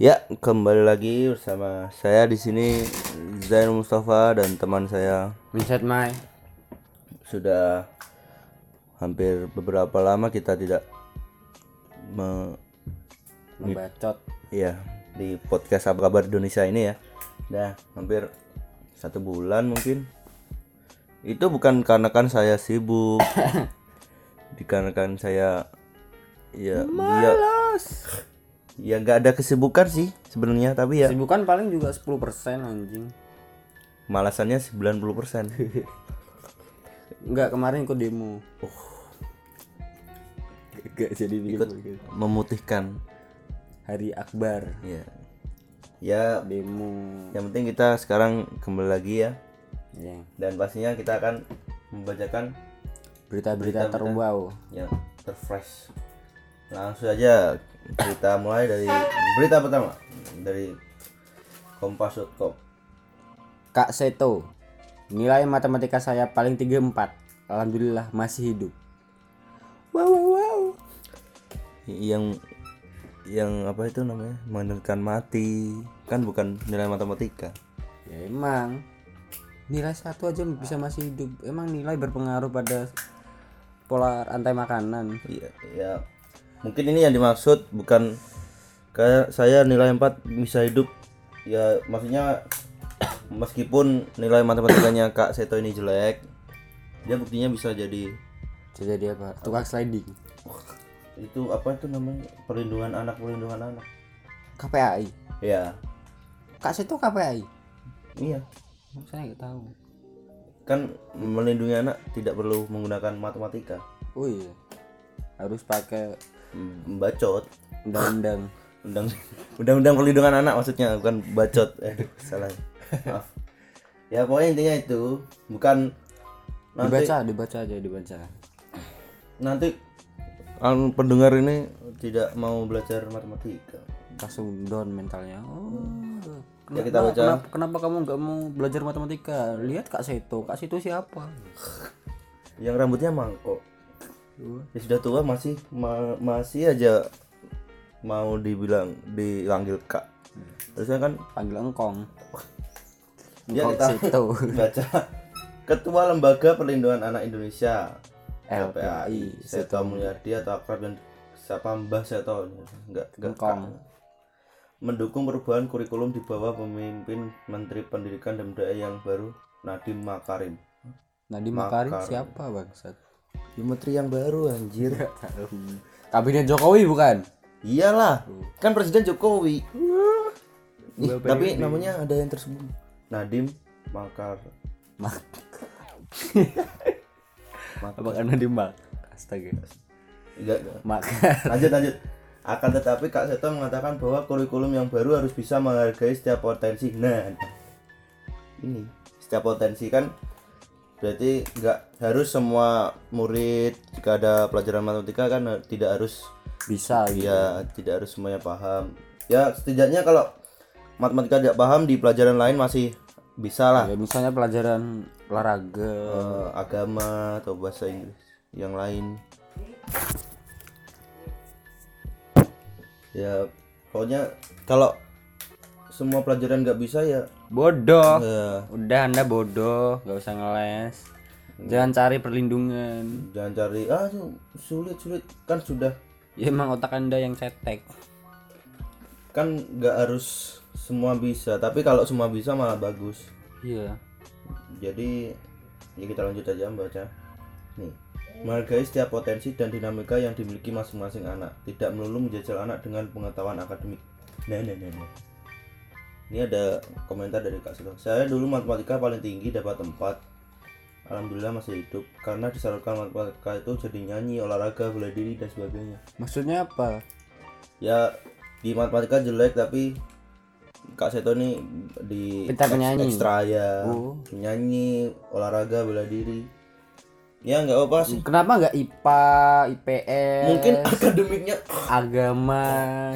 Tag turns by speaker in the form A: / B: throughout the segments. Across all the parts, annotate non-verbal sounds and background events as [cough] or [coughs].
A: Ya, kembali lagi bersama saya di sini Zain Mustafa dan teman saya.
B: Vincent Mai
A: sudah hampir beberapa lama kita tidak me,
B: membacot
A: ya di podcast apa kabar Indonesia ini ya. Nah, hampir satu bulan mungkin. Itu bukan karena kan saya sibuk, [laughs] dikarenakan saya ya ya ya nggak ada kesibukan sih sebenarnya tapi ya
B: Sibukan paling juga 10% anjing.
A: Malasannya 90%
B: Enggak kemarin ikut demo. [laughs] Enggak jadi bikin podcast.
A: memutihkan.
B: Hari Akbar.
A: Ya. Ya.
B: Demo.
A: Yang penting kita sekarang kembali lagi ya.
B: Ya.
A: dan pastinya kita akan membacakan
B: Berita-berita terbaru
A: yang terfresh. Langsung aja kita mulai dari berita pertama dari kompas.com
B: Kak Seto Nilai matematika saya paling 34 Alhamdulillah masih hidup. Wow wow. Wow
A: yang yang apa itu namanya? Menentukan mati. Kan bukan nilai matematika.
B: Ya emang. Nilai satu aja bisa masih hidup. Emang nilai berpengaruh pada Pola rantai makanan.
A: Iya, ya. Mungkin ini yang dimaksud bukan kayak saya nilai 4 bisa hidup. Ya, maksudnya [coughs] meskipun nilai matematikanya Kak Seto ini jelek, dia buktinya bisa jadi
B: Bisa jadi apa? Tukang sliding
A: itu apa itu namanya? Perlindungan anak, perlindungan anak.
B: KPAI
A: Ya,
B: Kak Seto KPAI
A: iya.
B: Saya nggak tahu
A: Kan melindungi anak tidak perlu menggunakan matematika.
B: Oh iya Harus pakai
A: Bacot.
B: undang-undang [laughs]
A: Undang undang-undang perlindungan anak maksudnya bukan bacot. Eh, salah. Maaf. Ya pokoknya intinya itu bukan nanti
B: Dibaca, dibaca aja, dibaca
A: nanti anu, pendengar ini tidak mau belajar matematika.
B: Langsung down mentalnya Oh
A: Ya,
B: kenapa,
A: kita baca.
B: kenapa, kenapa kamu nggak mau belajar matematika? Lihat Kak Seto, Kak Seto siapa? [laughs]
A: Yang rambutnya mangkok. Ya sudah tua masih ma- masih aja mau dibilang dipanggil kak. Terusnya kan
B: Panggil engkong. [laughs]
A: Ya
B: Engkong
A: kita [laughs]
B: Seto
A: baca. Ketua Lembaga Perlindungan Anak Indonesia.
B: LPAI
A: Seto Mulyadi atau akrab yang siapa Mbah Seto. Enggak enggak
B: Engkong.
A: Mendukung perubahan kurikulum di bawah pemimpin Menteri Pendidikan dan Budaya yang baru Nadiem Makarim.
B: Nadiem Makarim
A: Makarim.
B: siapa bangsat?
A: Menteri yang baru anjir.
B: Kabinet Jokowi bukan?
A: Iyalah, kan Presiden Jokowi. Ih, tapi
B: ini.
A: namanya ada yang tersembunyi. Nadiem Makar.
B: Mak [laughs] Apakah Nadiem Mak? Astaga
A: enggak.
B: Makar
A: Lanjut lanjut. Akan tetapi Kak Seto mengatakan bahwa kurikulum yang baru harus bisa menghargai setiap potensi. Nah, ini setiap potensi kan berarti nggak harus semua murid jika ada pelajaran matematika kan eh, tidak harus
B: Bisa gitu
A: ya tidak harus semuanya paham. Ya setidaknya kalau matematika tidak paham di pelajaran lain masih bisa lah
B: Ya misalnya pelajaran olahraga
A: Eh, agama atau bahasa Inggris yang lain. Ya pokoknya kalau semua pelajaran nggak bisa ya.
B: Bodoh.
A: Ya
B: Udah anda bodoh. Gak usah ngeles. Jangan cari perlindungan.
A: Jangan cari ah sulit sulit. Kan sudah.
B: Ya emang otak anda yang cetek.
A: Kan nggak harus semua bisa. Tapi kalau semua bisa malah bagus.
B: Iya.
A: Jadi ya kita lanjut aja membaca nih. Menghargai setiap potensi dan dinamika yang dimiliki masing-masing anak. Tidak melulu menjajal anak dengan pengetahuan akademik. Nah nah nah, nah. Ini ada komentar dari Kak Sito saya dulu matematika paling tinggi dapat tempat Alhamdulillah masih hidup karena disalurkan matematika itu jadi nyanyi, olahraga, bela diri dan sebagainya.
B: Maksudnya apa?
A: Ya di matematika jelek tapi Kak Seto nih di
B: Pintar
A: eks-
B: penyanyi.
A: ekstra ya
B: Oh.
A: nyanyi olahraga bela diri ya nggak apa sih
B: Kenapa nggak IPA, IPS
A: mungkin akademiknya
B: Agama,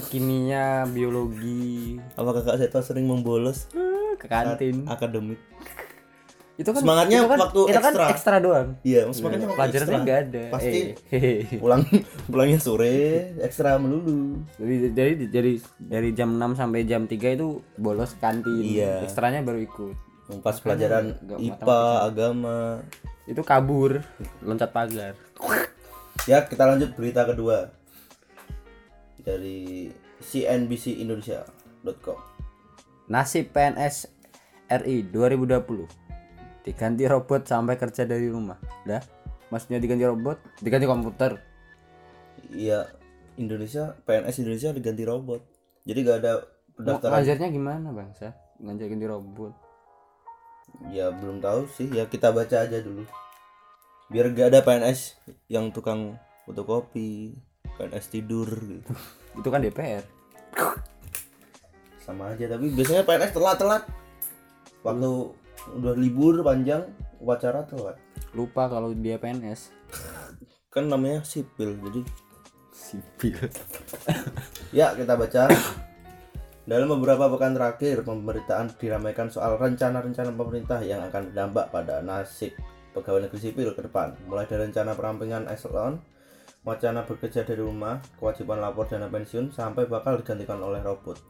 B: kimia, biologi
A: apakah Kak Seto sering membolos
B: Eh, Ke kantin
A: akademik
B: Itu kan
A: Semangatnya
B: itu kan,
A: waktu
B: itu kan
A: ekstra.
B: ekstra doang.
A: iya semangatnya waktu
B: Pelajarannya
A: ekstra.
B: enggak ada.
A: pasti
B: Eh, [laughs]
A: pulang pulangnya sore ekstra melulu
B: Jadi dari dari dari jam 6 sampai jam 3 itu bolos kantin.
A: Iya.
B: Ekstranya baru ikut.
A: pas pelajaran IPA agama
B: Itu kabur, loncat pagar.
A: ya kita lanjut berita kedua dari cnbcindonesia.com
B: Nasib PNS RI 2020 diganti robot sampai kerja dari rumah. Dah, maksudnya diganti robot, diganti komputer.
A: Iya Indonesia PNS Indonesia diganti robot jadi gak ada pendaftaran
B: ngajarnya gimana, Bangsa? Ngajak ganti robot.
A: Ya belum tahu sih ya kita baca aja dulu biar gak ada PNS yang tukang fotokopi PNS tidur gitu [laughs]
B: Itu kan DPR.
A: sama aja tapi biasanya PNS telat-telat waktu udah libur panjang upacara telat
B: Lupa kalau dia PNS. [laughs]
A: kan namanya sipil jadi
B: Sipil.
A: ya kita baca [laughs] dalam beberapa pekan terakhir pemberitaan diramaikan soal rencana-rencana pemerintah yang akan berdampak pada nasib pegawai negeri sipil ke depan mulai dari rencana perampingan eselon wacana bekerja dari rumah kewajiban lapor dana pensiun sampai bakal digantikan oleh robot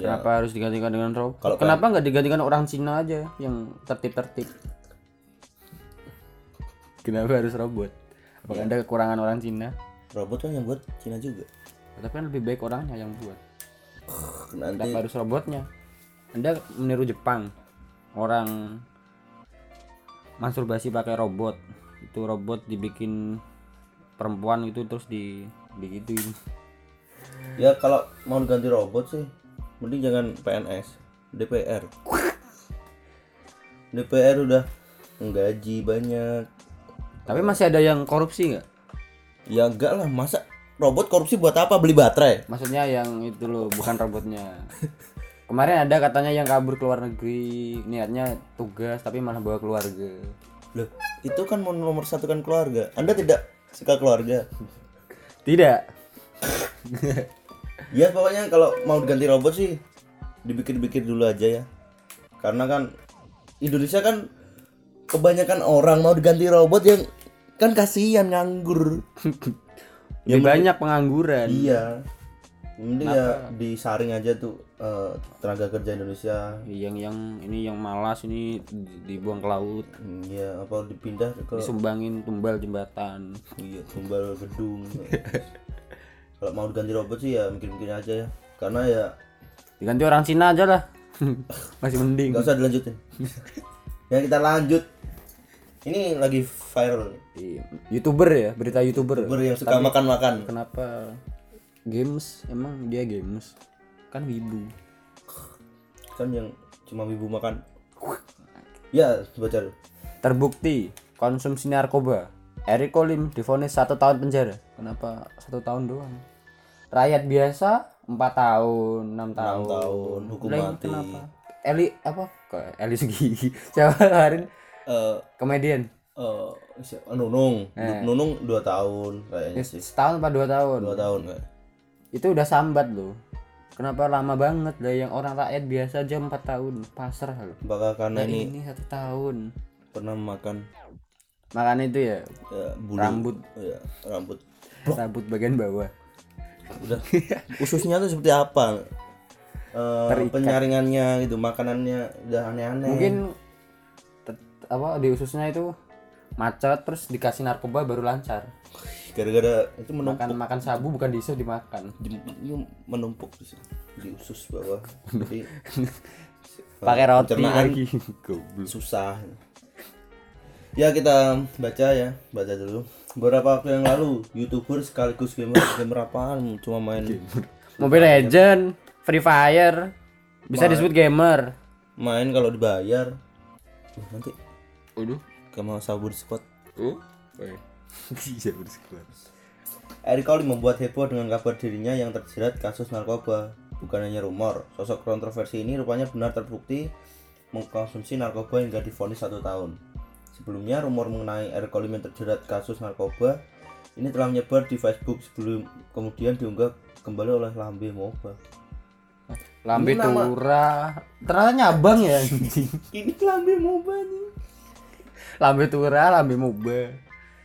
A: ya
B: Kenapa harus digantikan dengan robot?
A: Kalau
B: Kenapa nggak digantikan orang Cina aja yang tertib-tertib? Kenapa harus robot? Apakah ada kekurangan orang Cina?
A: robot kan yang buat Cina juga
B: Tapi kan lebih baik orangnya yang buat.
A: nanti
B: Kenapa harus robotnya? Anda meniru Jepang. Orang masturbasi pakai robot. Itu robot dibikin perempuan itu terus di digituin.
A: ya kalau mau ganti robot sih mending jangan PNS DPR [laughs] DPR udah menggaji banyak
B: Tapi masih ada yang korupsi nggak?
A: Ya enggak lah, masa robot korupsi buat apa? Beli baterai?
B: Maksudnya yang itu loh, bukan robotnya. [laughs] Kemarin ada katanya yang kabur ke luar negeri, niatnya tugas tapi malah bawa keluarga.
A: Loh, itu kan mau nomor satu kan keluarga. Anda tidak suka keluarga? [laughs]
B: Tidak. [laughs]
A: Ya pokoknya kalau mau ganti robot sih dipikir-pikir dulu aja ya. Karena kan Indonesia kan kebanyakan orang mau diganti robot yang kan kasihan nganggur.
B: Lebih banyak pengangguran.
A: Iya. Mending ya disaring aja tuh eh, tenaga kerja Indonesia.
B: Yang yang ini yang malas ini di- dibuang ke laut,
A: Hmm, Iya, apa dipindah ke
B: disumbangin tumbal jembatan.
A: iya tumbal gedung [laughs] kalau mau diganti robot sih ya mikir-mikir aja ya karena ya
B: Diganti orang Cina aja lah. [laughs] Masih mending.
A: nggak usah dilanjutin [laughs] ya kita lanjut ini lagi viral
B: Iya. YouTuber ya, berita YouTuber.
A: ber yang suka makan-makan
B: Kenapa games? Emang dia games? Kan wibu.
A: kan yang cuma ibu makan ya baca.
B: Terbukti konsumsi narkoba. Eric Colim divonis satu tahun penjara. Kenapa satu tahun doang? Rakyat biasa empat tahun, enam tahun.
A: tahun, hukum
B: Lah, ini
A: mati.
B: Kenapa? Eli apa? Kok Eli Sugigi? [laughs] Siapa kemarin?
A: Eh
B: Komedian.
A: eh, siapa? Nunung Nunung dua tahun kayaknya sih
B: Setahun apa dua tahun?
A: dua tahun kayak
B: Itu udah sambat loh. Kenapa lama banget lah yang orang rakyat biasa aja empat tahun pasrah loh.
A: apakah karena
B: Nah,
A: ini
B: ini satu tahun.
A: pernah makan
B: Makanya itu ya
A: ya, bulu
B: Rambut.
A: ya, rambut
B: rambut bagian bawah.
A: udah ususnya tuh seperti apa Eh,
B: Terikat.
A: penyaringannya gitu makanannya udah aneh-aneh
B: mungkin apa di ususnya itu macet terus dikasih narkoba baru lancar.
A: Gara-gara itu menumpuk.
B: Makan makan sabu bukan diiso dimakan.
A: Ini menumpuk di, usus bawah. Jadi [laughs]
B: pakai roti lagi. [laughs]
A: susah. Ya kita baca ya baca dulu. Beberapa waktu yang lalu youtuber sekaligus gamer gamer apaan? Cuma main
B: Mobile Legend Free Fire bisa disebut gamer.
A: Main kalau dibayar. Nanti
B: Waduh
A: kamu sabur squad
B: oh bisa [laughs] bersekuat
A: Eric Colin membuat heboh dengan kabar dirinya yang terjerat kasus narkoba. Bukan hanya rumor, sosok kontroversi ini rupanya benar terbukti mengkonsumsi narkoba hingga divonis satu tahun. Sebelumnya, rumor mengenai Eric Colin yang terjerat kasus narkoba ini telah menyebar di Facebook sebelum kemudian diunggah kembali oleh Lambe Moba.
B: Lambe Tura. Ternyata nyabang ya. [laughs]
A: Ini lambe moba nih.
B: Lambe Tura, Lambe Moba,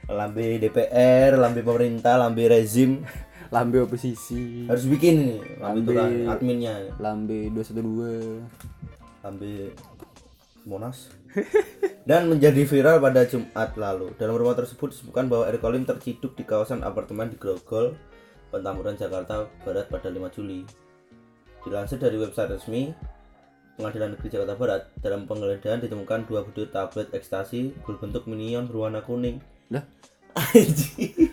A: Lambe DPR, lambe pemerintah, lambe rezim. [laughs]
B: Lambe oposisi,
A: Harus bikin ini lambe,
B: Lambe-
A: adminnya.
B: Lambe 212.
A: Lambe Monas. [laughs] Dan menjadi viral pada Jumat lalu. Dalam rumah tersebut disebutkan bahwa Erick Olim terciduk di kawasan apartemen di Grogol, Petamburan, Jakarta Barat pada 5 Juli. Dilansir dari website resmi Pengadilan Negeri Jakarta Barat, dalam penggeledahan ditemukan dua butir tablet ekstasi berbentuk minion berwarna kuning.
B: Lah?
A: Anjing.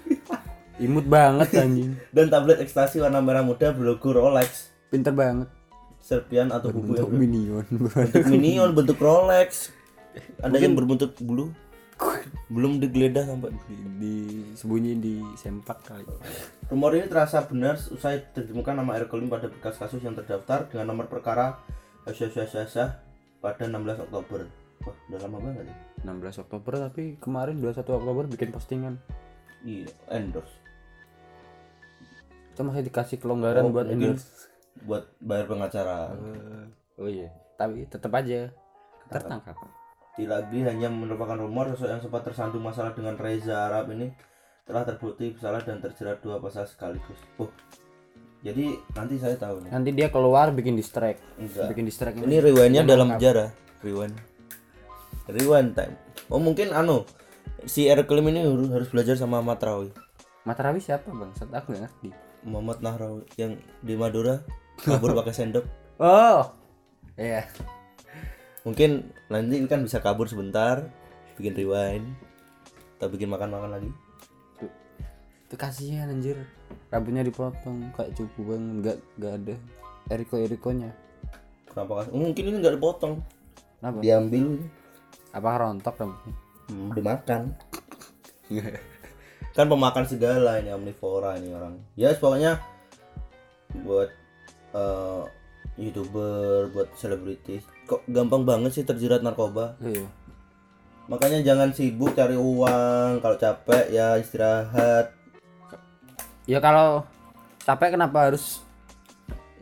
B: Imut banget anjing.
A: Dan tablet ekstasi warna merah muda berlogo Rolex,
B: Pinter banget.
A: serpian atau bubu yang
B: Untuk minion.
A: bentuk minion, bentuk Rolex. Ada yang berbentuk bulu. Belum digeledah sampai.
B: di, di sembunyi di sempak kali.
A: Rumor ini terasa benar usai ditemukan nama Erick Olim pada berkas kasus yang terdaftar dengan nomor perkara Syah pada 16 Oktober. Wah, udah lama banget ya.
B: 16 Oktober tapi kemarin 21 Oktober bikin postingan.
A: Iya, endorse.
B: Itu masih dikasih kelonggaran
A: Oh,
B: buat endorse.
A: buat bayar pengacara.
B: Eh, oh iya, tapi tetap aja tertangkap.
A: Lagi hanya merupakan rumor sosok yang sempat tersandung masalah dengan Reza Arab ini telah terbukti bersalah dan terjerat dua pasal sekaligus. Oh, jadi nanti saya tahu nih.
B: Nanti dia keluar bikin distract.
A: Enggak.
B: Bikin distract
A: Ini rewindnya dalam penjara. Rewind. Rewind time. Oh mungkin anu si Erick Olim ini harus, harus belajar sama Ahmad Rawi.
B: Matarawi siapa bang? Saat aku nggak ngerti.
A: Muhammad Nahrawi yang di Madura kabur [laughs] pakai sendok.
B: Oh, iya.
A: Mungkin nanti kan bisa kabur sebentar, bikin rewind, atau bikin makan-makan lagi.
B: Itu kasihan anjir. Rambutnya dipotong kayak cupu bang, nggak nggak ada. Eriko Erikonya.
A: Kenapa? kas- Mungkin ini nggak dipotong,
B: Kenapa?
A: diambil,
B: Apa rontok rambutnya?
A: hmm, dimakan. [laughs] kan pemakan segala ini omnivora ini orang. Ya pokoknya buat eh, youtuber, buat selebritis, kok gampang banget sih terjerat narkoba.
B: Iya.
A: Makanya jangan sibuk cari uang, kalau capek ya istirahat.
B: Ya kalau capek kenapa harus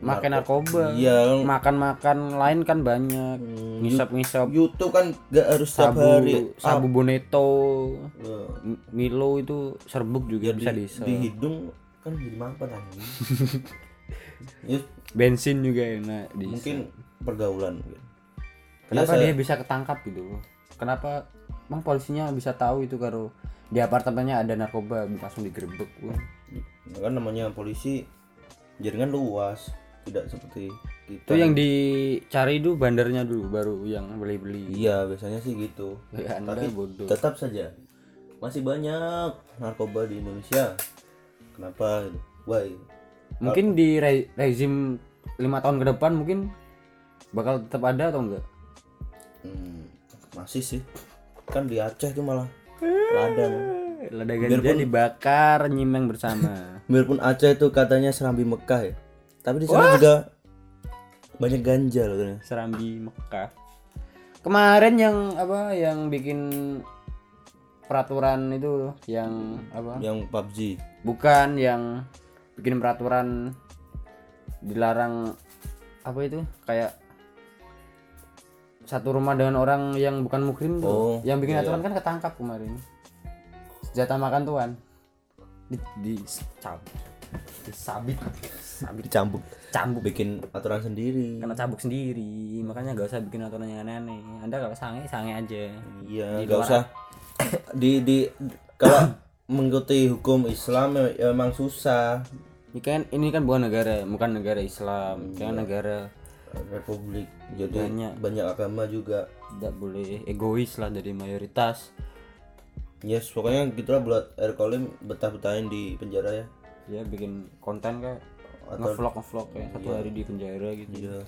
B: makan narkoba?
A: Iya,
B: Makan-makan lain kan banyak.
A: Hmm,
B: Ngisap-ngisap
A: YouTube kan gak harus
B: sabu
A: hari.
B: sabu boneto,
A: Ya,
B: M- Milo itu serbuk juga bisa
A: di,
B: diisap.
A: di hidung kan jadi mampet anjing. [laughs] ya,
B: Bensin juga enak di
A: mungkin pergaulan.
B: Kenapa
A: Ya, saya-
B: dia bisa ketangkap gitu? Kenapa emang polisinya bisa tahu itu kalau di apartemennya ada narkoba langsung digerebek? Wah.
A: Kan namanya polisi jaringan luas, tidak seperti kita.
B: Itu yang dicari itu bandarnya dulu baru yang beli-beli.
A: Iya, biasanya sih gitu.
B: Ya,
A: Tapi
B: bodoh.
A: tetap saja masih banyak narkoba di Indonesia. Kenapa? Why?
B: Mungkin di re- rezim lima tahun ke depan mungkin bakal tetap ada atau enggak?
A: Hmm, masih sih. Kan di Aceh tuh malah ladang.
B: Lada ganja dibakar nyimeng bersama. [laughs]
A: Biarpun Aceh itu katanya serambi Mekah ya. Tapi di sana juga banyak ganja loh katanya.
B: Serambi Mekah. Kemarin yang apa yang bikin peraturan itu yang apa?
A: Yang PUBG.
B: Bukan yang bikin peraturan dilarang apa itu kayak satu rumah dengan orang yang bukan mukrim tuh.
A: Oh,
B: yang bikin
A: iya,
B: aturan kan ketangkap kemarin. Senjata makan tuan. Di, di cabut. Disabit. Sabit
A: Dicambuk.
B: cambuk
A: Bikin aturan sendiri.
B: kena cabuk sendiri makanya gak usah bikin aturan yang aneh-aneh anda kalau sange sange aja
A: Iya,
B: Di
A: nggak usah [coughs] di di kalau [coughs] mengikuti hukum Islam ya, ya emang susah.
B: ini kan ini kan bukan negara bukan negara Islam
A: Iya.
B: kan negara
A: Republik. Jadi
B: Banyak.
A: banyak agama juga.
B: tidak boleh egois lah dari mayoritas
A: Yes, pokoknya gitulah buat Erick Olim betah-betahin di penjara ya.
B: ya bikin konten kayak
A: Atau-
B: ngevlog ngevlog kayak satu hari di penjara gitu
A: Iya.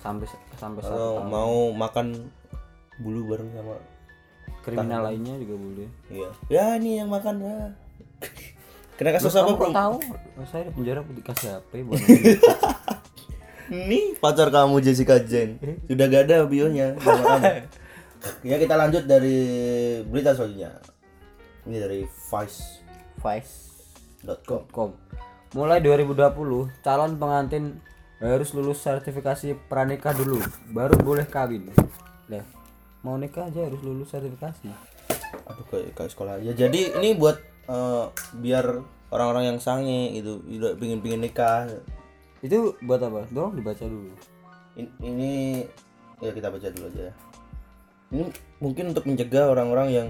B: sampai sampai satu
A: Atau
B: tahun
A: mau makan bulu bareng sama
B: kriminal lainnya juga boleh
A: Iya. Ya ini yang makan ya. [laughs] Kena kasus apa, Bro?
B: tahu saya di penjara dikasih HP buat [laughs]
A: Nih pacar kamu Jessica Jen. Sudah gak ada bionya. [laughs] Ya kita lanjut dari berita selanjutnya. Ini dari vice.com.
B: Vice. Com. Mulai 2020, calon pengantin harus lulus sertifikasi pranikah dulu baru boleh kawin. Lah mau nikah aja harus lulus sertifikasi.
A: Aduh kayak kayak sekolah aja. Jadi ini buat eh, biar orang-orang yang sange gitu udah pingin pingin nikah.
B: Itu buat apa? Tolong dibaca dulu.
A: In- ini ya kita baca dulu aja ya. ini mungkin untuk mencegah orang-orang yang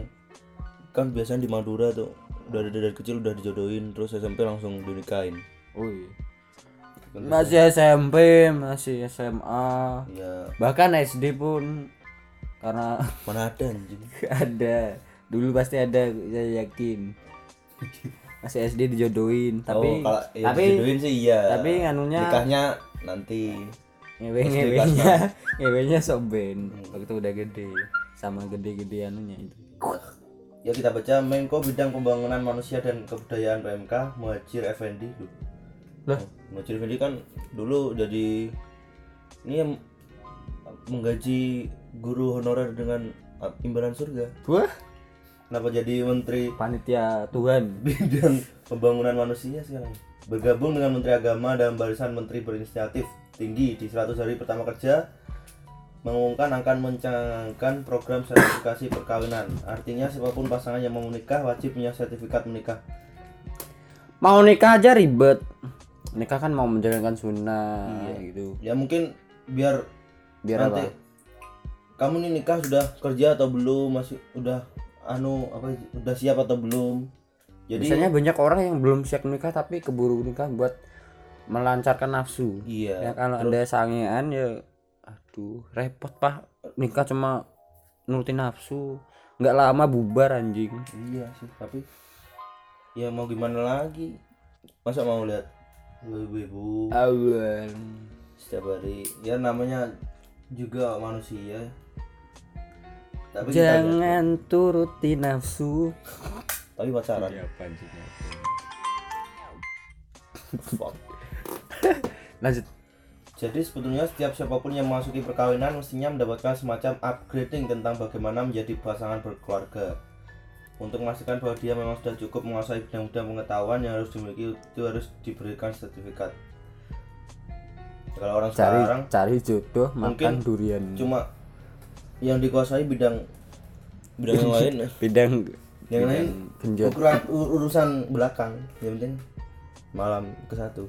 A: kan biasanya di Madura tuh udah dari, dari kecil udah dijodohin terus SMP langsung dinikahin.
B: Oh iya masih SMP masih SMA
A: ya
B: bahkan SD pun karena [laughs]
A: mana ada anjing?
B: Ada. Dulu pasti ada saya yakin. Masih SD dijodohin tapi
A: oh, kalau ya
B: tapi
A: dijodohin sih iya.
B: tapi nganunya
A: nikahnya nanti.
B: Ngewe [laughs] ngewenya ngewenya soben waktu udah gede sama gede-gede anunya itu
A: ya kita baca Menko Bidang Pembangunan Manusia dan Kebudayaan PMK Muhajir Effendi. Loh,
B: lah.
A: Muhajir Effendi kan dulu jadi ini yang menggaji guru honorer dengan uh, imbalan surga.
B: Wah.
A: Kenapa jadi menteri
B: panitia Tuhan. [laughs]
A: Bidang pembangunan manusia sekarang? Bergabung dengan menteri agama dalam barisan menteri berinisiatif tinggi di 100 hari pertama kerja mengumumkan akan mencangkan program sertifikasi perkawinan. Artinya siapa pun pasangan yang mau menikah wajib punya sertifikat menikah.
B: Mau nikah aja ribet. Nikah kan mau menjalankan sunnah gitu.
A: Ya mungkin biar
B: biar
A: nanti
B: apa?
A: kamu nih nikah sudah kerja atau belum? Masih udah anu apa udah siap atau belum? Jadi
B: biasanya banyak orang yang belum siap nikah tapi keburu nikah buat melancarkan nafsu.
A: Iya
B: ya kalau anda sangean ya aduh repot pak. Nikah cuma nurutin nafsu. Nggak lama bubar anjing.
A: Iya sih tapi ya mau gimana lagi? Masa mau lihat ibu-ibu?
B: Awal
A: setiap hari. Ya namanya juga manusia. Tapi
B: jangan turuti nafsu.
A: Tapi pacaran. Fuck. [laughs]
B: lanjut
A: Jadi sebetulnya setiap siapa pun yang memasuki perkawinan mestinya mendapatkan semacam upgrading tentang bagaimana menjadi pasangan berkeluarga. Untuk memastikan bahwa dia memang sudah cukup menguasai bidang-bidang pengetahuan yang harus dimiliki itu harus diberikan sertifikat. Kalau orang
B: cari
A: sekarang
B: cari jodoh makan durian
A: cuma yang dikuasai bidang bidang yang lain [laughs]
B: bidang
A: yang lain
B: genjot
A: ukuran ur- urusan belakang yang penting malam ke satu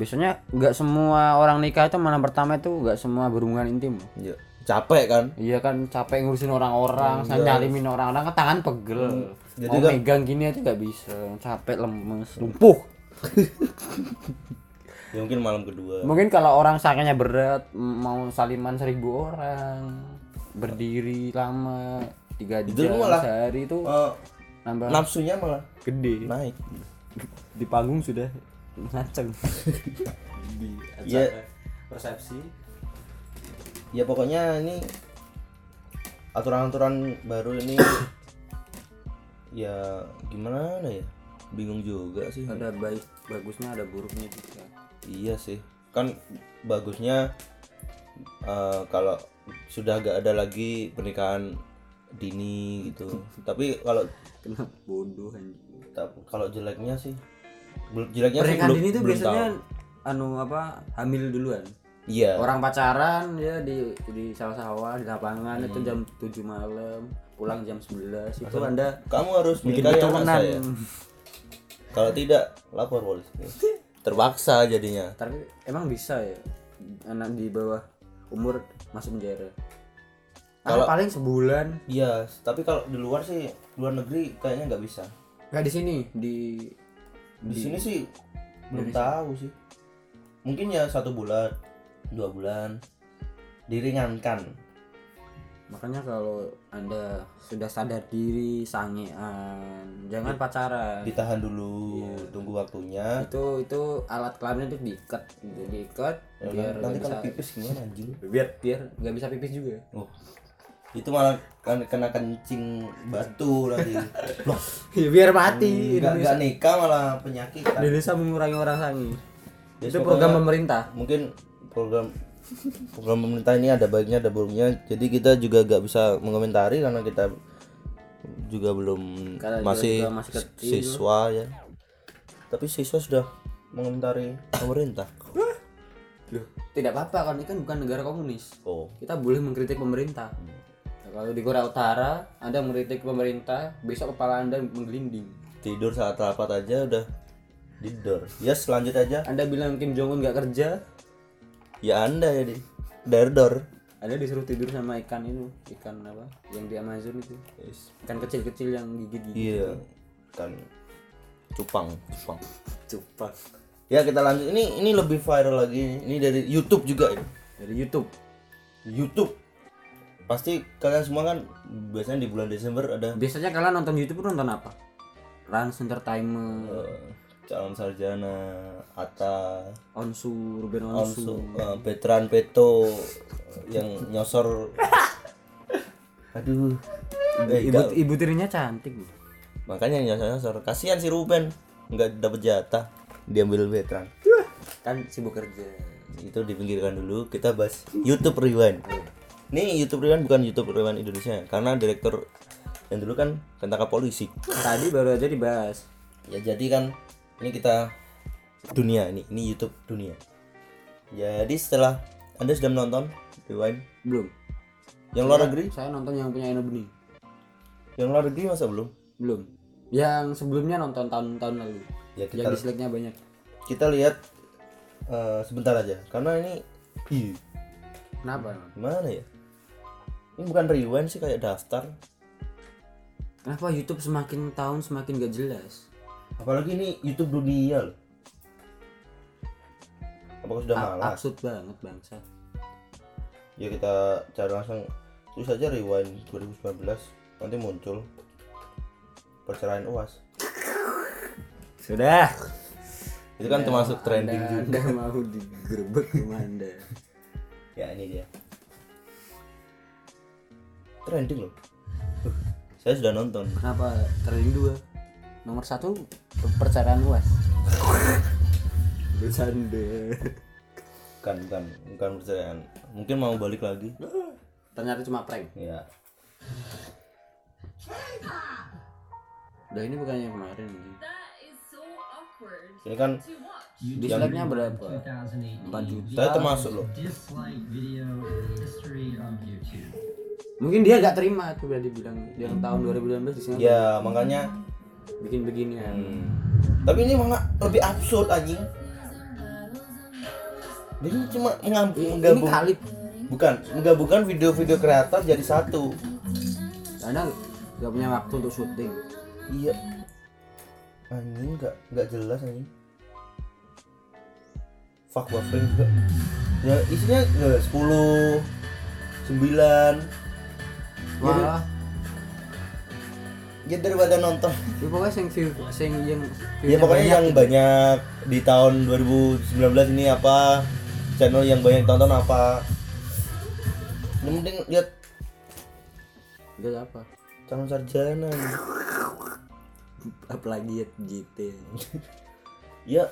B: biasanya nggak semua orang nikah itu malam pertama itu nggak semua berhubungan intim.
A: Ya capek kan?
B: Iya kan capek ngurusin orang-orang saya nyalimin orang-orang kan tangan pegel.
A: Jadi
B: mau
A: kan-
B: megang gini aja nggak bisa capek lemes. Lumpuh. [laughs]
A: Ya mungkin malam kedua.
B: Mungkin kalau orang sakitnya berat mau saliman seribu orang berdiri lama tiga
A: Itu
B: jam
A: malah-
B: sehari itu
A: Eh,
B: nambah
A: nafsunya malah
B: gede.
A: naik.
B: Di panggung sudah ngaceng di
A: Iya.
B: persepsi.
A: Ya pokoknya ini aturan-aturan baru ini [coughs] ya gimana ya? Bingung juga sih.
B: Ada baik bagusnya ada buruknya juga.
A: Iya sih. Kan bagusnya eh, kalau sudah gak ada lagi pernikahan dini gitu. Tapi kalau
B: kena bodoh
A: kalau jeleknya sih jeleknya
B: pernikahan dini itu
A: belum
B: biasanya
A: tahu.
B: anu apa hamil duluan.
A: Iya.
B: Orang pacaran ya di di sawah-sawah di lapangan itu jam 7 malam pulang jam 11 itu anda
A: kamu harus
B: bikin
A: anak
B: keturunan.
A: saya kalau tidak lapor polisi [laughs] terpaksa jadinya.
B: Tapi emang bisa ya anak di bawah umur masuk penjara.
A: Kalau-
B: kalau paling sebulan.
A: Iya, tapi kalau di luar sih, luar negeri kayaknya nggak bisa.
B: nggak di sini di
A: Di, sini sih belum tahu sih. Mungkin ya satu bulan, dua bulan, diringankan.
B: makanya kalau anda sudah sadar diri sangean jangan pacaran
A: Ditahan dulu, tunggu waktunya.
B: itu itu alat kelamin itu diikat gitu diikat
A: Ya,
B: biar
A: nanti kalau
B: bisa
A: pipis gimana anjing?
B: biar biar nggak bisa pipis juga
A: Oh. Itu malah kan kena kencing batu lagi. [laughs] Loh,
B: ya, biar mati
A: nggak
B: Indonesia
A: nggak nikah malah penyakit. kan.
B: Indonesia mengurangi orang sangi
A: Ya,
B: itu program pemerintah
A: mungkin program program pemerintah ini ada baiknya ada buruknya jadi kita juga gak bisa mengomentari karena kita juga belum
B: Karena
A: masih,
B: juga masih kecil.
A: siswa ya tapi siswa sudah mengomentari pemerintah
B: Loh, tidak apa-apa kan ini kan bukan negara komunis.
A: Oh.
B: Kita boleh mengkritik pemerintah. Kalau di Korea Utara, Anda mengkritik pemerintah, besok kepala Anda menggelinding.
A: Tidur saat rapat aja udah didor. Ya selanjut aja.
B: Anda bilang Kim Jong Un nggak kerja,
A: Ya Anda ya di dardor.
B: Anda disuruh tidur sama ikan itu, ikan apa? Yang di Amazon itu.
A: Yes.
B: Ikan kecil-kecil yang gigit-gigit.
A: Iya. Kan cupang, cupang.
B: Cepat.
A: Ya kita lanjut. Ini ini lebih viral lagi. Ini dari YouTube juga ini.
B: Dari YouTube.
A: YouTube. Pasti kalian semua kan biasanya di bulan Desember ada
B: Biasanya kalian nonton YouTube nonton apa? Rans Entertainment,
A: eh, calon sarjana, Atta,
B: Onsu, Ruben Onsu.
A: Onsu, eh, Betran Peto eh, yang nyosor. [laughs] Aduh. Eh,
B: Ibu,
A: gak-
B: ibu tirinya cantik.
A: Makanya nyosor nyosor. Kasihan si Ruben nggak dapet jatah diambil Betran.
B: Kan sibuk kerja.
A: Itu dipinggirkan dulu. Kita bahas YouTube Rewind. Ini YouTube Rewind bukan YouTube Rewind Indonesia karena direktur yang dulu kan tentara polisi.
B: Tadi baru aja dibahas.
A: Ya jadi kan ini kita dunia ini ini YouTube dunia. Jadi setelah Anda sudah menonton Rewind
B: Belum.
A: yang luar negeri,
B: Saya nonton yang punya Eno Bening.
A: yang luar negeri masa belum?
B: Belum. Yang sebelumnya nonton tahun-tahun lalu.
A: Ya
B: Yang
A: kita
B: dislike-nya banyak.
A: kita lihat eh, sebentar aja karena ini ih,
B: Kenapa?
A: gimana ya? Ini bukan rewind sih kayak daftar.
B: Kenapa YouTube semakin tahun semakin gak jelas?
A: Apalagi ini YouTube dunia loh. Apakah sudah malas?
B: Absurd banget bangsa.
A: Ya kita cari langsung tulis saja rewind 2019 nanti muncul perceraian UAS.
B: Sudah.
A: Itu kan termasuk trending
B: anda,
A: juga.
B: Anda mau digerebek rumah Anda. [laughs]
A: Ya ini dia. Trending loh. Uh, saya sudah nonton.
B: Kenapa trending dua? Nomor satu perceraian luas. Bercanda.
A: Bukan bukan bukan perceraian. Mungkin mau balik lagi.
B: Ternyata cuma prank.
A: Ya.
B: Udah ini bukannya yang kemarin.
A: Ini kan.
B: Dislike-nya berapa?
C: 2008.
B: 4 juta.
A: saya termasuk loh.
B: Mungkin dia gak terima tuh berarti bilang yang tahun 2019 di sini
A: Ya makanya.
B: bikin beginian.
A: hmm. Tapi ini malah lebih absurd anjing. Dia ini cuma mengam-
B: Ini
A: menggabung.
B: kali
A: Bukan menggabungkan video-video kreator jadi satu.
B: karena gak punya waktu untuk syuting.
A: Iya. Anjing nggak nggak jelas anjing. Fuck buffering juga. Ya isinya nggak 10 9
B: Wah,
A: Ya daripada nonton.
B: ya pokoknya sing view sing yang
A: Ya pokoknya
B: banyak
A: yang
B: gitu.
A: banyak di tahun 2019 ini apa channel yang banyak tonton apa. Yang penting lihat
B: Udah apa?
A: calon sarjana.
B: Apalagi [laughs] ya GT.
A: Ya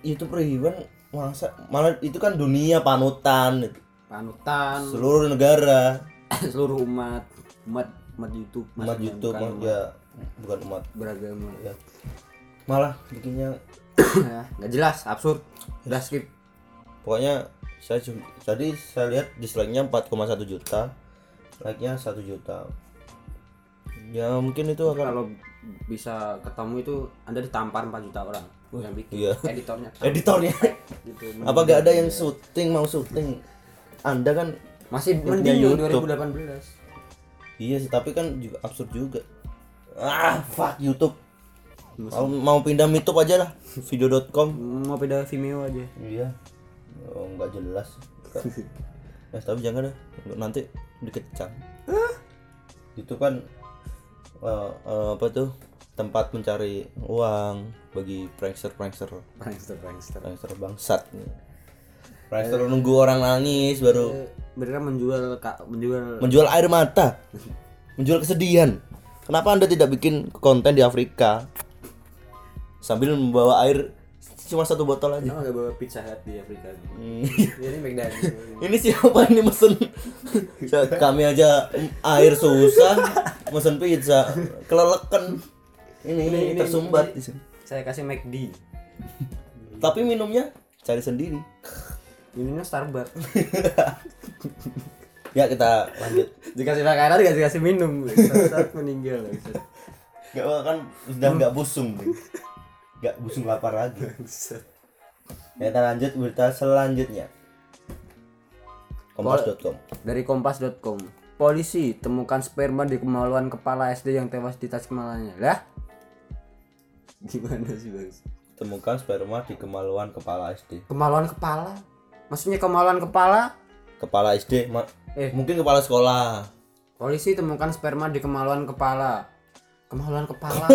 A: YouTube Rewind masa malah itu kan dunia panutan
B: Panutan
A: seluruh negara [coughs]
B: seluruh umat umat umat YouTube
A: umat YouTube
B: bukan
A: mah-
B: umat
A: ya bukan umat
B: beragama.
A: ya. Malah bikinnya [coughs]
B: ya nggak jelas absurd. Udah skip.
A: Pokoknya saya tadi saya lihat dislike-nya 4,1 juta like-nya 1 juta. Ya mungkin itu akan
B: kalau bisa ketemu itu anda ditampar 4 juta orang yang bikin
A: iya.
B: editornya. [laughs]
A: Editornya?
B: Gitu [laughs]
A: apa gak ada yang syuting mau syuting? Anda kan
B: masih mending yang
A: YouTube.
B: 2018
A: iya sih tapi kan juga absurd juga. Ah fuck YouTube. Mau, mau pindah YouTube aja lah video.com
B: mau pindah Vimeo aja.
A: Iya. Oh, nggak jelas. Ya [laughs] tapi jangan deh nanti dikecam itu kan eh, eh, apa tuh tempat mencari uang bagi prankster prankster
B: prankster prankster
A: prankster bangsat prankster nunggu orang nangis baru
B: mereka menjual kak menjual.
A: Menjual air mata. [laughs] Menjual kesedihan. Kenapa anda tidak bikin konten di Afrika? Sambil membawa air cuma satu botol aja.
B: Kenapa gak bawa pizza hut di Afrika?
A: Hmm.
B: Ini McDonald's. [laughs]
A: ini siapa ini mesen? Kami aja air susah mesen pizza. Kelelekan. Ini,
B: Ini- ini-
A: tersumbat
B: ini-
A: di sini.
B: Saya kasih McD.
A: tapi minumnya cari sendiri.
B: Minumnya Starbucks [laughs]
A: ya kita lanjut
B: dikasih makanan dikasih kasih minum saat meninggal Bangsat.
A: Gak kan sudah nggak busung. Nggak busung lapar lagi. Ya, kita lanjut berita selanjutnya. Kompas.com.
B: dari kompas.com polisi temukan sperma di kemaluan kepala SD yang tewas di Tasikmalaya lah gimana sih bang
A: Temukan sperma di kemaluan kepala SD.
B: kemaluan kepala maksudnya kemaluan kepala
A: Kepala SD,
B: eh
A: mungkin kepala sekolah.
B: polisi temukan sperma di kemaluan kepala kemaluan kepala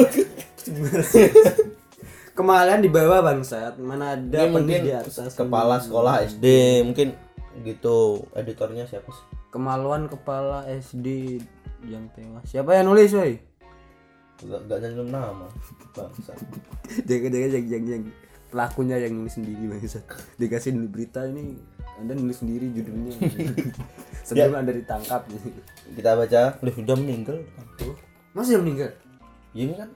B: kemaluan [laughs] di bawah bangsat mana ada penis
A: mungkin
B: di atas
A: kepala sekolah SD, mungkin gitu. Editornya siapa sih?
B: kemaluan kepala SD yang tewas siapa yang nulis woi
A: Gak, gak nyanyi nama. Bangsa. [laughs]
B: jangan yang, yang, yang pelakunya yang nulis sendiri bangsat dikasih berita ini anda nulis sendiri judulnya. [laughs] Sebelum anda ditangkap
A: Kita baca, udah sudah meninggal.
B: masih yang meninggal?
A: Ya, ini kan.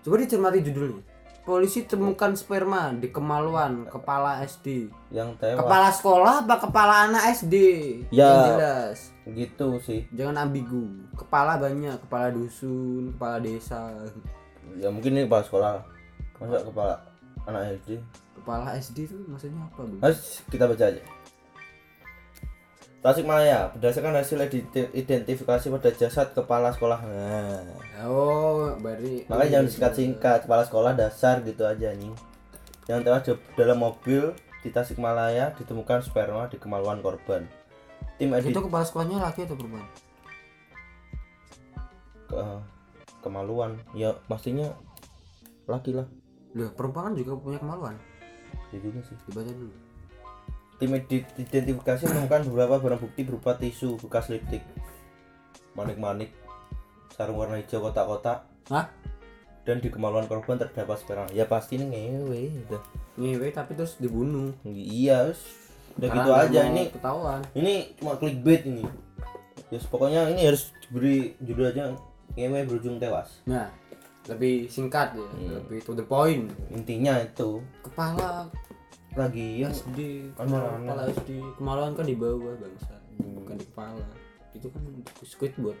B: Coba dicermati judulnya. Polisi temukan sperma di kemaluan kepala SD
A: yang tewas.
B: kepala sekolah apa kepala anak SD
A: Ya.
B: yang jelas.
A: Gitu sih.
B: jangan ambigu. Kepala banyak kepala dusun kepala desa.
A: Ya mungkin ini kepala sekolah. Masa kepala anak SD?
B: kepala SD itu maksudnya apa bu
A: Mas, kita baca aja. Tasikmalaya, berdasarkan hasil identi- identifikasi pada jasad kepala sekolah. Nah,
B: oh bari
A: makanya jangan singkat-singkat, kepala sekolah dasar gitu aja nih. Yang tewas dalam mobil di Tasikmalaya ditemukan sperma di kemaluan korban. Tim edit
B: itu kepala sekolahnya laki atau perempuan
A: ke- kemaluan, ya pastinya laki lah.
B: Loh, perempuan kan juga punya kemaluan
A: Ya juga sih.
B: dibaca dulu
A: Tim identifikasi menemukan beberapa barang bukti berupa tisu bekas lipstick, manik-manik, sarung warna hijau kotak-kotak,
B: Hah?
A: dan di kemaluan korban terdapat sperma. Ya pasti ini ngewe udah.
B: ngewe tapi terus dibunuh
A: Iya, udah
B: Karena
A: gitu aja ini.
B: ketahuan
A: Ini cuma clickbait ini. Ya pokoknya ini harus diberi judul aja ngewe berujung tewas.
B: nah lebih singkat ya
A: Hmm.
B: lebih to the point.
A: Intinya itu.
B: Kepala.
A: Lagi ya.
B: SD
A: Anak-anak.
B: kepala SD kemaluan kan di bawah bangsa. Bukan di kepala. Itu kan Squidward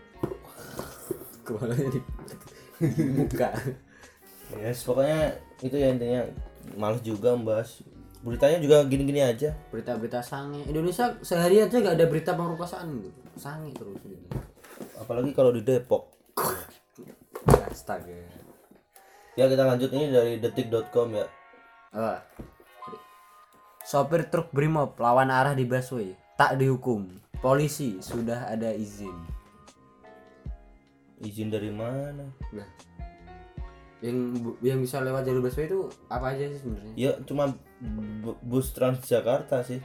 B: kepalanya di, di [laughs] muka.
A: Yes, pokoknya itu ya intinya. Males juga membahas beritanya juga gini-gini aja.
B: berita-berita sange. Indonesia sehari aja gak ada berita pemerkosaan gitu sange terus. Gitu
A: Apalagi kalau di Depok. [laughs]
B: astaga
A: Ya kita lanjut ini dari detik.com ya.
B: Ah. Sopir truk Brimob lawan arah di busway tak dihukum. Polisi sudah ada izin.
A: Izin dari mana?
B: Nah, yang yang bisa lewat jalur busway itu apa aja sih sebenarnya?
A: Ya cuma bu- bus Transjakarta sih.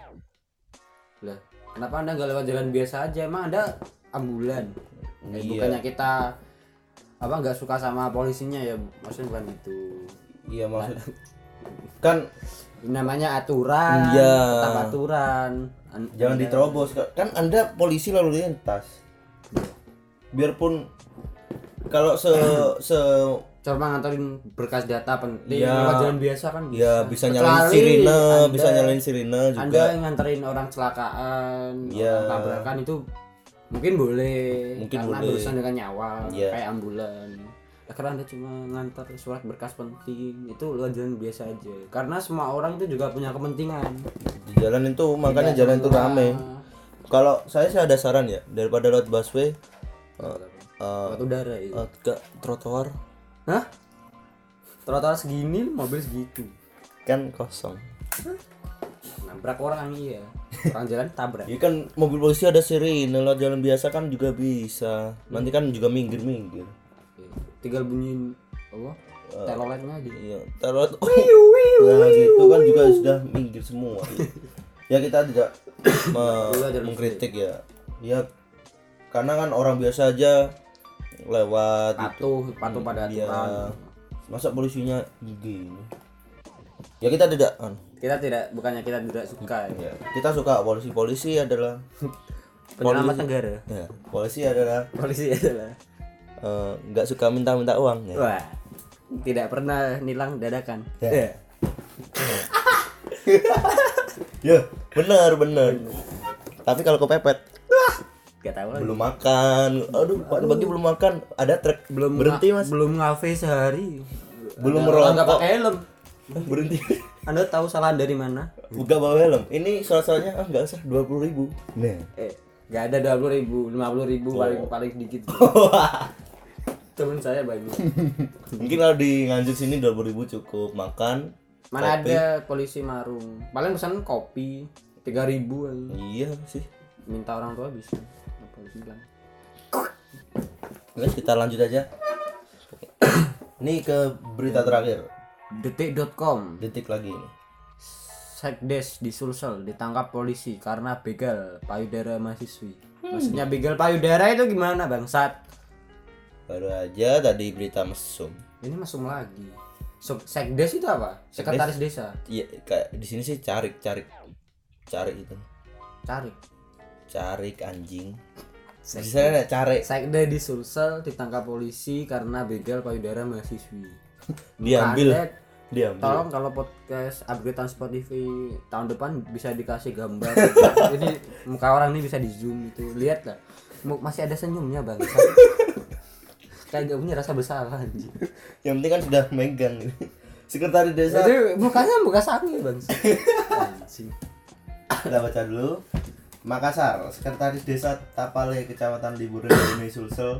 B: Lah, kenapa anda nggak lewat jalan biasa aja? Emang ada ambulan? Eh,
A: Iya.
B: Bukannya kita apa nggak suka sama polisinya ya? Maksudnya bukan itu.
A: Iya maksud kan
B: Namanya aturan.
A: Iya.
B: Tetap aturan. An-
A: jangan
B: Anda-
A: diterobos kan Anda polisi lalu lintas. Biarpun kalau se [coughs] se
B: Coba nganterin berkas data penting
A: Iya.
B: lewat jalan biasa kan bisa.
A: ya bisa nyalain
B: Kecuali
A: sirine,
B: Anda-
A: bisa nyalain sirine juga.
B: Anda yang nganterin orang celakaan,
A: Iya.
B: orang tabrakan itu mungkin boleh
A: Mungkin
B: karena
A: boleh.
B: berurusan dengan nyawa
A: Iya.
B: kayak ambulan. Ya, karena Anda cuma ngantar surat berkas penting itu jalan biasa aja. Karena semua orang itu juga punya kepentingan.
A: Di jalan itu makanya
B: Tidak
A: jalan itu rame. Kalau saya sih ada saran ya daripada lewat busway eh, eh,
B: Lewat udara itu.
A: eh, ke trotoar
B: Hah? Trotoar segini mobil segitu.
A: kan kosong.
B: Nabrak orang iya. Orang jalan tabrak.
A: Ya kan mobil polisi ada sirine lewat jalan biasa kan juga bisa. Nanti kan juga minggir-minggir.
B: tinggal bunyiin apa teloletnya aja
A: Iya, taruh [laughs] nah, gitu kan juga sudah minggir semua. ya kita tidak [coughs] me- mengkritik ya. Ya karena kan orang biasa aja lewat
B: patuh patuh pada
A: Iya.
B: aturan
A: Masa polisinya gini? Ya kita tidak kan.
B: Kita tidak bukannya kita tidak suka ya.
A: Ya, kita suka polisi-polisi adalah [laughs]
B: penyelamat negara.
A: Ya, polisi adalah
B: polisi adalah.
A: eh, nggak suka minta-minta uang ya.
B: wah tidak pernah nilang dadakan.
A: Ya. [laughs]
B: Ya.
A: Ya, bener bener tapi kalau kepepet.
B: Gak tahu lagi.
A: belum makan. Aduh pak bagi belum makan. Ada truk
B: belum
A: berhenti mas.
B: belum ngafe sehari.
A: Belum merokok.
B: nggak pakai helm.
A: Berhenti
B: anda tahu salah dari mana?
A: Buka bawa helm. Ini soal-soalnya ah nggak usah dua puluh ribu. Nah
B: eh nggak ada dua puluh ribu lima puluh ribu
A: Oh.
B: paling paling sedikit [laughs] temen saya banyak
A: mungkin kalau di nganjuk sini dua puluh ribu cukup makan
B: mana
A: kopi.
B: ada polisi marung. Paling pesan kopi tiga ribu.
A: Iya sih.
B: Minta orang tua bisa polisi bilang.
A: Guys, kita lanjut aja. Ini ke berita terakhir
B: detik.com
A: detik lagi ini
B: Sekdes di Sulsel ditangkap polisi karena begal payudara mahasiswi. Maksudnya begal payudara itu gimana bangsat?
A: baru aja tadi berita mesum
B: Ini masuk lagi. Sub- Sekdes itu apa? Sekretaris desa.
A: iya kayak di sini sih carik carik carik itu
B: Cari.
A: carik anjing di sana ada carik
B: Sekdes di Sulsel ditangkap polisi karena begal payudara mahasiswi.
A: Diambil
B: Kadet,
A: diambil
B: Tolong kalau podcast upgradean Spotify tahun depan bisa dikasih gambar. [laughs] Ini muka orang ini bisa di zoom gitu. Lihat lah. Masih ada senyumnya bang. [laughs] Kayak gak punya rasa bersalah anjing.
A: yang penting kan sudah megang [laughs] sekretaris desa
B: Jadi mukanya muka sange bang. Anjing.
A: kita baca dulu Makassar sekretaris desa Tapale kecamatan Liburan Dene Sulsel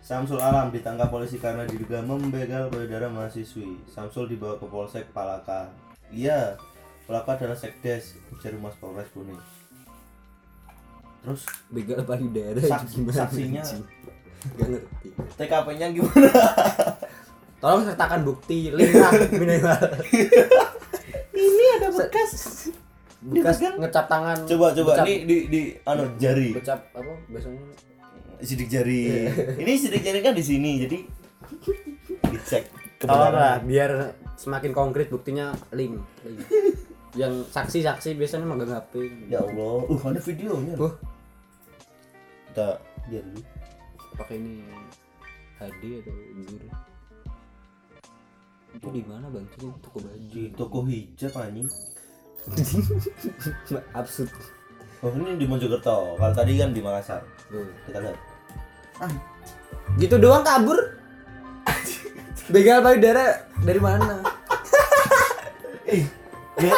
A: Samsul Alam ditangkap polisi karena diduga membegal payudara mahasiswi. Samsul dibawa ke Polsek Palaka. Iya pelaku adalah sekdes ujar Humas Polres Bone. Terus?
B: Begal payudara
A: Sak-
B: itu gimana?
A: saksinya.
B: Gak ngerti.
A: TKP-nya gimana? [laughs]
B: Tolong sertakan bukti link lah minimal. [laughs]
A: ini ada bekas.
B: Bekas ngecap tangan.
A: coba coba. ini di di anu jari.
B: Becap apa? Biasanya
A: sidik jari [laughs] ini sidik jari kan di sini jadi dicek
B: lah biar semakin konkret buktinya link. link. Yang saksi-saksi biasanya megang HP.
A: ya Allah uh ada videonya
B: Wah.
A: kita lihat dulu
B: Pakai ini HD atau Blu-ray? Itu di mana bang? Itu toko baju.
A: di toko hijab anjing [laughs]
B: Absurd.
A: oh ini di Mojokerto kalau tadi kan di Makassar
B: Tuh.
A: kita lihat
B: Gitu doang kabur. Begal payudara dari mana? [laughs]
A: Ya,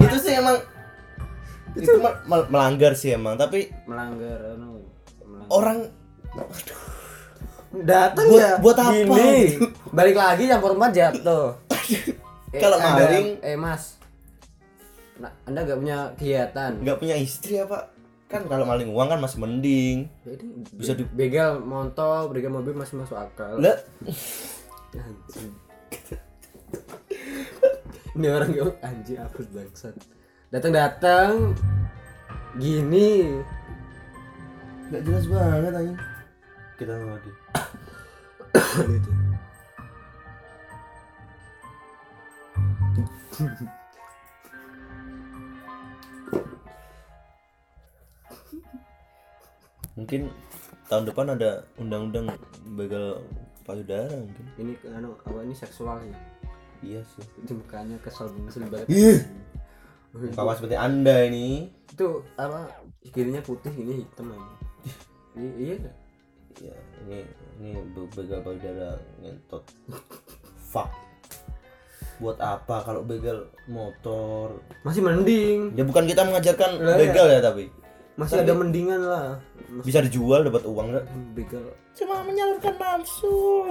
A: itu sih emang itu mel- mel- melanggar sih emang tapi
B: Melanggar anu. melanggar.
A: orang
B: datang
A: Buat-
B: ya
A: buat apa
B: gini. balik lagi campur rumah jatuh [laughs]
A: Kalau
B: Anda-
A: maling-
B: eh mas nah, anda gak punya kegiatan
A: nggak punya istri apa kan kalau maling uang kan masih mending.
B: Jadi,
A: Bisa di-
B: begal motor begal mobil masih masuk akal.
A: Lah.
B: Ini orang gak anjing absurd bangsat. Datang datang gini.
A: Nggak jelas banget anjing. Kita lagi.
B: Itu
A: mungkin tahun depan ada undang-undang begal payudara mungkin.
B: Ini anu apa ini seksual ya?
A: Iya sih.
B: Itu mukanya kesel banget itu-
A: kawan seperti anda ini.
B: Itu apa kirinya putih ini hitam aja I- iya dah.
A: ya ini ini be- begal payudara ngentot. Fuck. Buat apa kalau begal motor?
B: Masih mending.
A: Ya bukan kita mengajarkan
B: Lah,
A: begal ya tapi.
B: Masih
A: Tapi-
B: ada mendingan lah
A: bisa dijual dapat uang nggak?
B: Begal
A: cuma menyalurkan nafsu.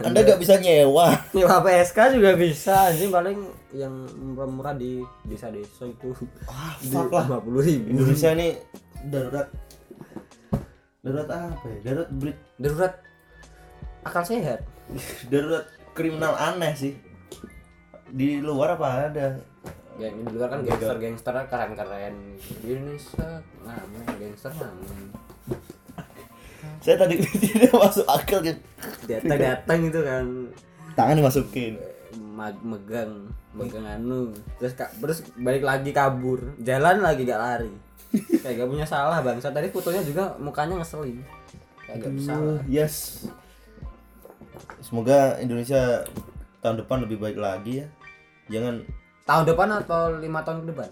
A: Anda nggak bisa nyewa?
B: Nyewa PSK juga bisa anjing. Paling yang murah-murah di desa-desa itu.
A: Ah fuck lah.
B: puluh ribu.
A: Indonesia ini darurat. Darurat apa ya? Darurat brit
B: darurat. Akal sehat.
A: Darurat kriminal aneh sih. Di luar apa ada?
B: Yang di luar kan gangster gangster keren-keren. Di Indonesia ngamen gangster ngamen
A: saya tadi [laughs] tidak masuk akal kan
B: datang-datang itu kan.
A: Tangan dimasukin.
B: Ma- megang megang anu. Terus terus balik lagi kabur. Jalan lagi gak lari. Kayak gak punya salah bangsa tadi fotonya juga mukanya ngeselin. Kayak gak bersalah
A: Uh, yes. Semoga Indonesia tahun depan lebih baik lagi ya. Jangan
B: tahun depan atau lima tahun ke depan?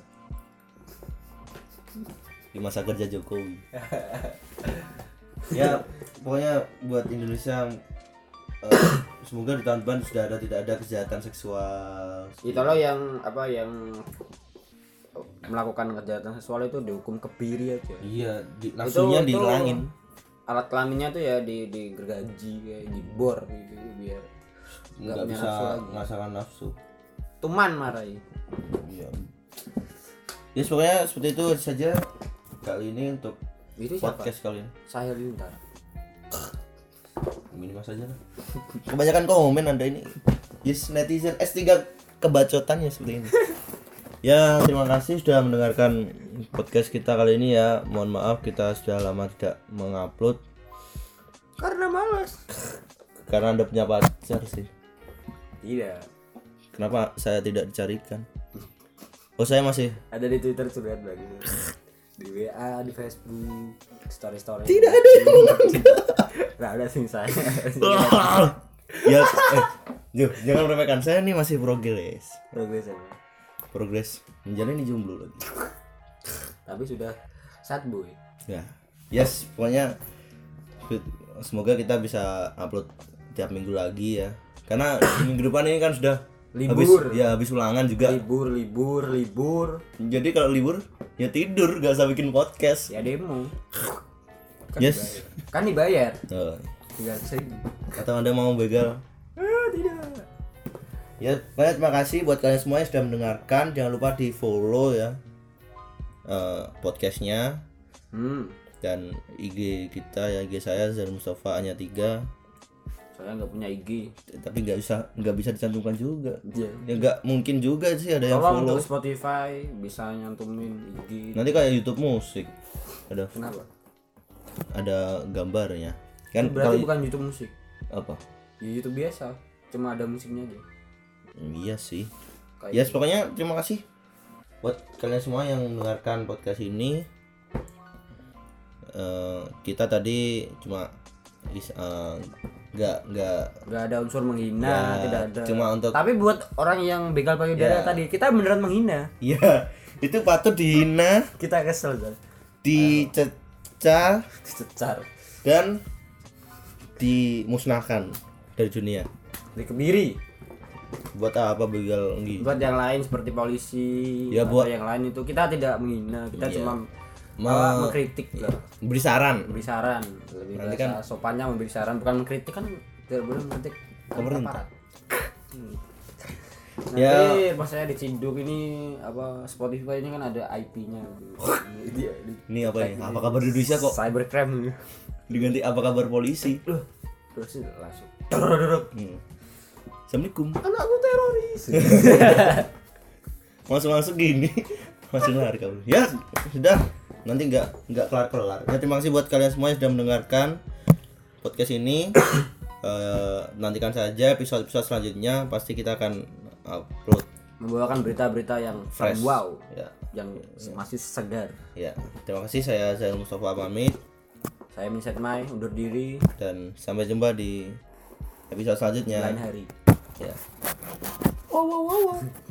A: di masa kerja Jokowi [laughs] ya pokoknya buat Indonesia eh, semoga di tahun depan sudah ada tidak ada kejahatan seksual.
B: Itu loh yang apa yang melakukan kejahatan seksual itu dihukum kebiri aja.
A: Iya di, nafsunya
B: itu-
A: dihilangin.
B: alat kelaminnya tuh ya di digergaji kayak dibor gitu biar
A: nggak bisa merasakan nafsu.
B: Tuman marahi
A: iya. Ya pokoknya seperti itu saja kali ini untuk
B: itu siapa?
A: Podcast kali ini
B: saya lintar
A: minimal saja lah. [laughs] Kebanyakan komen anda ini. Yes netizen S3 kebacotannya seperti ini. [laughs] Ya terima kasih sudah mendengarkan podcast kita kali ini ya. Mohon maaf kita sudah lama tidak mengupload.
B: Karena malas [laughs]
A: karena anda punya pacar sih.
B: Tidak
A: kenapa saya tidak dicarikan? Oh saya masih
B: ada di twitter curhat lagi di wa di facebook story story
A: tidak ada yang [laughs]
B: nggak ada sih saya. [laughs]
A: Ya eh, jangan meremehkan saya ini masih progres.
B: Progres aja.
A: progres. Menjalani jomblo lagi.
B: Tapi sudah sad boy.
A: Ya. Yes pokoknya semoga kita bisa upload tiap minggu lagi ya. Karena minggu depan ini kan sudah
B: Libur.
A: habis ya habis ulangan juga.
B: Libur libur libur.
A: Jadi kalau libur ya tidur gak usah bikin podcast.
B: Ya demo. Kan
A: yes.
B: dibayar. kan dibayar.
A: Oh,
B: tiga seribu
A: atau anda mau begal?
B: Ah tidak.
A: Ya pokoknya terima kasih buat kalian semua yang sudah mendengarkan. Jangan lupa di follow ya eh, podcastnya.
B: Hmm.
A: Dan IG kita ya IG saya Zal Mustafa hanya tiga
B: saya nggak punya IG
A: tapi nggak bisa nggak bisa dicantumkan juga.
B: Iya.
A: ya nggak mungkin juga sih ada yang
B: tolong
A: follow.
B: untuk Spotify bisa nyantumin IG
A: nanti kayak YouTube musik ada.
B: Kenapa?
A: Ada gambarnya. Kan
B: berarti
A: kalau
B: bukan YouTube musik
A: apa?
B: Ya YouTube biasa. Cuma ada musiknya aja.
A: Iya sih.
B: Kayak
A: ya yes, pokoknya terima kasih buat kalian semua yang mendengarkan podcast ini. Eh, kita tadi cuma is- eh, nggak nggak.
B: Nggak ada unsur menghina
A: Ya,
B: tidak ada.
A: cuma untuk-
B: tapi buat orang yang begal payudara
A: Ya.
B: tadi kita beneran menghina.
A: Ya [laughs] itu patut dihina.
B: Kita kesel kan
A: dicecah.
B: Dicecar
A: dan dimusnahkan dari dunia.
B: Dikebiri.
A: Buat apa begal nggi
B: buat yang lain seperti polisi
A: Ya, buat-
B: yang lain itu kita tidak menghina. Kita
A: Iya.
B: cuma Uh, mengkritik lah
A: beri saran
B: memberi saran lebih
A: Nanti
B: bahasa sopannya memberi saran bukan mengkritik kan tidak boleh mengkritik
A: Pemerintah.
B: Hmm. [laughs] Nanti
A: Ya.
B: pas saya diciduk ini apa Spotify ini kan ada IP-nya. Dia
A: ini apa ini apa kabar di Indonesia kok
B: cybercrime
A: diganti apa kabar polisi
B: Loh, terus langsung.
A: hmm. Assalamualaikum
B: Anakku teroris. [laughs]
A: masuk masuk gini masih lari kamu ya sudah nanti nggak nggak kelar kelar ya terima kasih buat kalian semua yang sudah mendengarkan podcast ini. [coughs] Eh, nantikan saja episode episode selanjutnya. Pasti kita akan upload.
B: Membawakan berita-berita yang
A: fresh.
B: wow,
A: ya.
B: Yang masih segar.
A: ya. Terima kasih. Saya Zainal Mustafa pamit.
B: Saya Minset Mai undur diri.
A: Dan sampai jumpa di episode selanjutnya.
B: Lain hari.
A: ya.
B: Wow wow wow. wow.